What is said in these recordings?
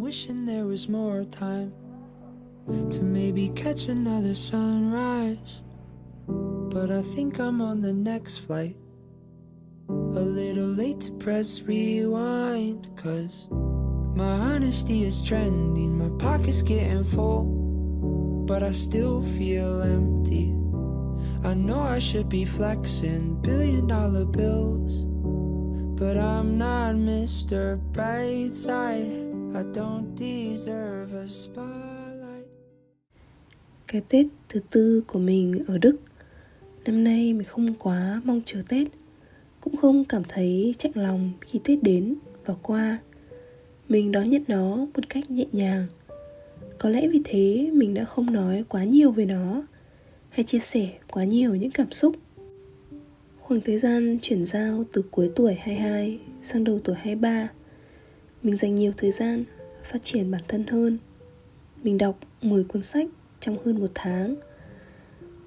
Wishing there was more time to maybe catch another sunrise. But I think I'm on the next flight. A little late to press rewind, cause my honesty is trending, my pocket's getting full, but I still feel empty. I know I should be flexing billion dollar bills, but I'm not Mr. Brightside. I don't deserve a spotlight. Cái Tết thứ tư của mình ở Đức, Năm nay mình không quá mong chờ Tết. Cũng không cảm thấy chạnh lòng khi Tết đến và qua. Mình đón nhận nó một cách nhẹ nhàng. Có lẽ vì thế mình đã không nói quá nhiều về nó, Hay chia sẻ quá nhiều những cảm xúc. Khoảng thời gian chuyển giao từ cuối tuổi 22 sang đầu tuổi 23 mình dành nhiều thời gian phát triển bản thân hơn. Mình đọc 10 cuốn sách trong hơn một tháng.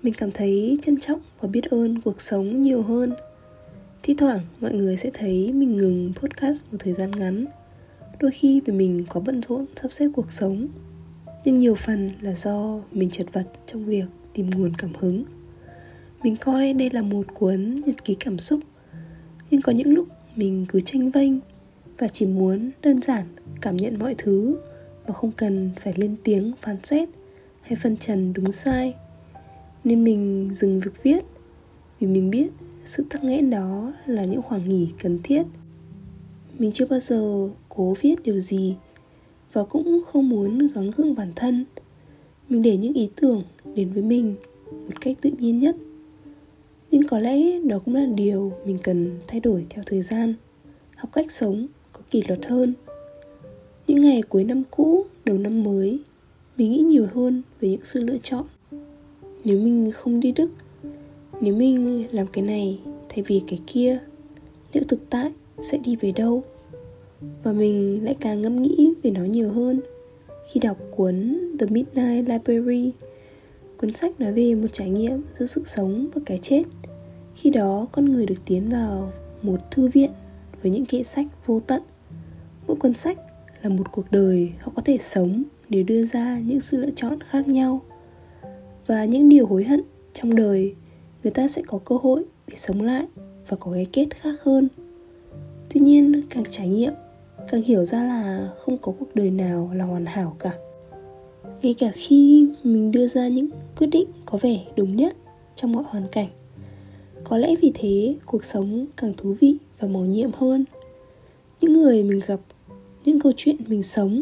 Mình cảm thấy trân trọng và biết ơn cuộc sống nhiều hơn. Thi thoảng, mọi người sẽ thấy mình ngừng podcast một thời gian ngắn. Đôi khi vì mình có bận rộn sắp xếp cuộc sống. Nhưng nhiều phần là do mình chật vật trong việc tìm nguồn cảm hứng. Mình coi đây là một cuốn nhật ký cảm xúc. Nhưng có những lúc mình cứ tranh vênh và chỉ muốn đơn giản cảm nhận mọi thứ mà không cần phải lên tiếng phán xét hay phân trần đúng sai. Nên mình dừng việc viết, vì mình biết sự tắc nghẽn đó là những khoảng nghỉ cần thiết. Mình chưa bao giờ cố viết điều gì và cũng không muốn gắng gượng bản thân. Mình để những ý tưởng đến với mình một cách tự nhiên nhất. Nhưng có lẽ đó cũng là điều mình cần thay đổi theo thời gian, học cách sống kỷ luật hơn. Những ngày cuối năm cũ, đầu năm mới, mình nghĩ nhiều hơn về những sự lựa chọn. Nếu mình không đi đức, nếu mình làm cái này thay vì cái kia, liệu thực tại sẽ đi về đâu? Và mình lại càng ngẫm nghĩ về nó nhiều hơn. Khi đọc cuốn The Midnight Library, cuốn sách nói về một trải nghiệm giữa sự sống và cái chết. Khi đó, con người được tiến vào một thư viện với những kệ sách vô tận mỗi cuốn sách là một cuộc đời họ có thể sống nếu đưa ra những sự lựa chọn khác nhau. Và những điều hối hận trong đời, người ta sẽ có cơ hội để sống lại và có cái kết khác hơn. Tuy nhiên, càng trải nghiệm, càng hiểu ra là không có cuộc đời nào là hoàn hảo cả. Ngay cả khi mình đưa ra những quyết định có vẻ đúng nhất trong mọi hoàn cảnh, có lẽ vì thế cuộc sống càng thú vị và màu nhiệm hơn. Những người mình gặp những câu chuyện mình sống.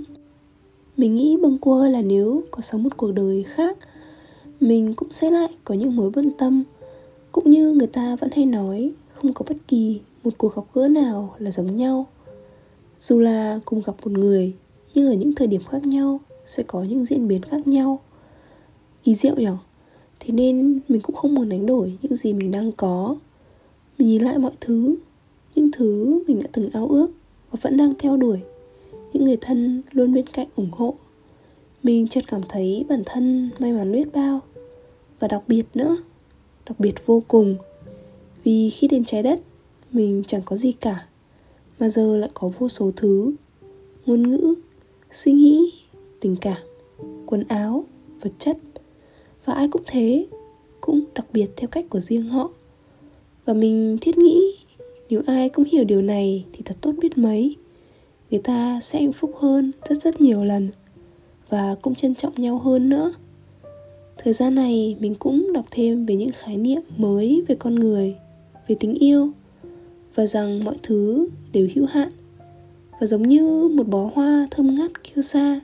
Mình nghĩ bâng quơ là nếu có sống một cuộc đời khác, mình cũng sẽ lại có những mối bận tâm. Cũng như người ta vẫn hay nói, không có bất kỳ một cuộc gặp gỡ nào là giống nhau. Dù là cùng gặp một người, nhưng ở những thời điểm khác nhau sẽ có những diễn biến khác nhau. Kỳ diệu nhở? thế nên mình cũng không muốn đánh đổi những gì mình đang có. Mình nhìn lại mọi thứ, những thứ mình đã từng ao ước và vẫn đang theo đuổi những người thân luôn bên cạnh ủng hộ. Mình chợt cảm thấy bản thân may mắn biết bao. Và đặc biệt nữa, đặc biệt vô cùng, vì khi đến trái đất, mình chẳng có gì cả, mà giờ lại có vô số thứ, ngôn ngữ, suy nghĩ, tình cảm, quần áo, vật chất. Và ai cũng thế, cũng đặc biệt theo cách của riêng họ. Và mình thiết nghĩ, nếu ai cũng hiểu điều này thì thật tốt biết mấy người ta sẽ hạnh phúc hơn rất rất nhiều lần và cũng trân trọng nhau hơn nữa. Thời gian này mình cũng đọc thêm về những khái niệm mới về con người, về tình yêu và rằng mọi thứ đều hữu hạn. Và giống như một bó hoa thơm ngát kiêu xa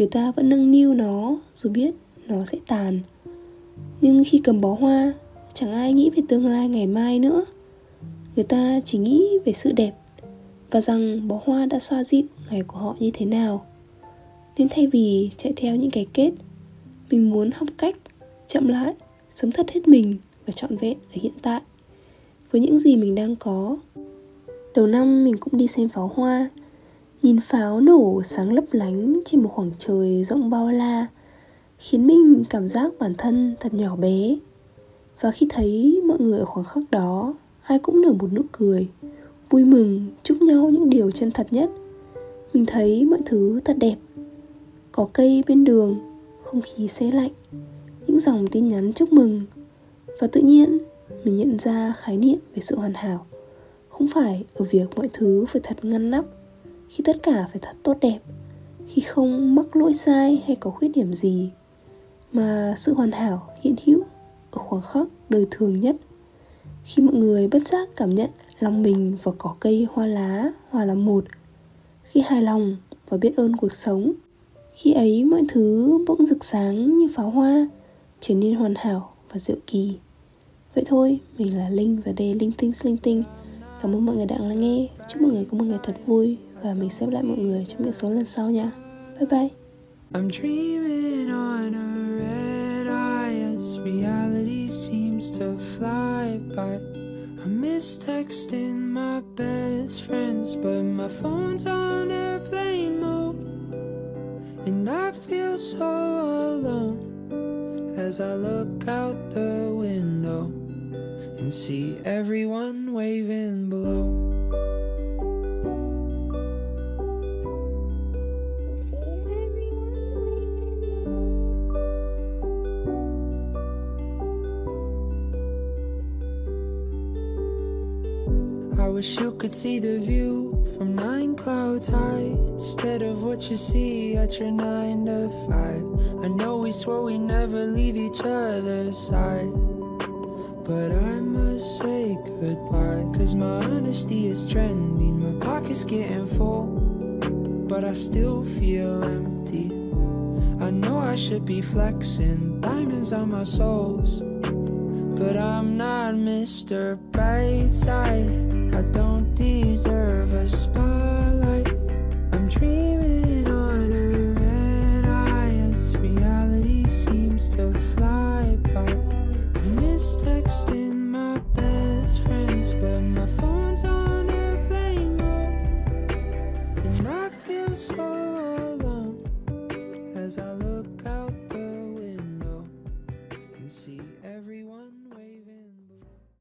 người ta vẫn nâng niu nó dù biết nó sẽ tàn. Nhưng khi cầm bó hoa, chẳng ai nghĩ về tương lai ngày mai nữa. Người ta chỉ nghĩ về sự đẹp và rằng bó hoa đã xoa dịu ngày của họ như thế nào. Nên thay vì chạy theo những cái kết, mình muốn học cách chậm lại, sống thật hết mình và trọn vẹn ở hiện tại. Với những gì mình đang có. Đầu năm mình cũng đi xem pháo hoa, nhìn pháo nổ sáng lấp lánh trên một khoảng trời rộng bao la, khiến mình cảm giác bản thân thật nhỏ bé. Và khi thấy mọi người ở khoảng khắc đó, ai cũng nở một nụ cười vui mừng chúc nhau những điều chân thật nhất. Mình thấy mọi thứ thật đẹp. Có cây bên đường, không khí xe lạnh, những dòng tin nhắn chúc mừng. Và tự nhiên, mình nhận ra khái niệm về sự hoàn hảo. Không phải ở việc mọi thứ phải thật ngăn nắp, khi tất cả phải thật tốt đẹp, khi không mắc lỗi sai hay có khuyết điểm gì, mà sự hoàn hảo hiện hữu ở khoảng khắc đời thường nhất khi mọi người bất giác cảm nhận lòng mình và cỏ cây, hoa lá hòa làm một. Khi hài lòng và biết ơn cuộc sống, khi ấy mọi thứ bỗng rực sáng như pháo hoa, trở nên hoàn hảo và diệu kỳ. Vậy thôi, mình là linh và đây linh tinh linh tinh. Cảm ơn mọi người đã lắng nghe. Chúc mọi người có một ngày thật vui và mình sẽ gặp lại mọi người trong những số lần sau nha. Bye bye. I'm dreaming on a as reality seems to fly by. I miss texting my best friends, but my phone's on airplane mode. And I feel so alone as I look out the window and see everyone waving below. Wish you could see the view from nine clouds high instead of what you see at your nine to five. I know we swore we never leave each other's side, but I must say goodbye. Cause my honesty is trending, my pocket's getting full, but I still feel empty. I know I should be flexing, diamonds on my soles. But I'm not Mr. Brightside. I don't deserve a spotlight.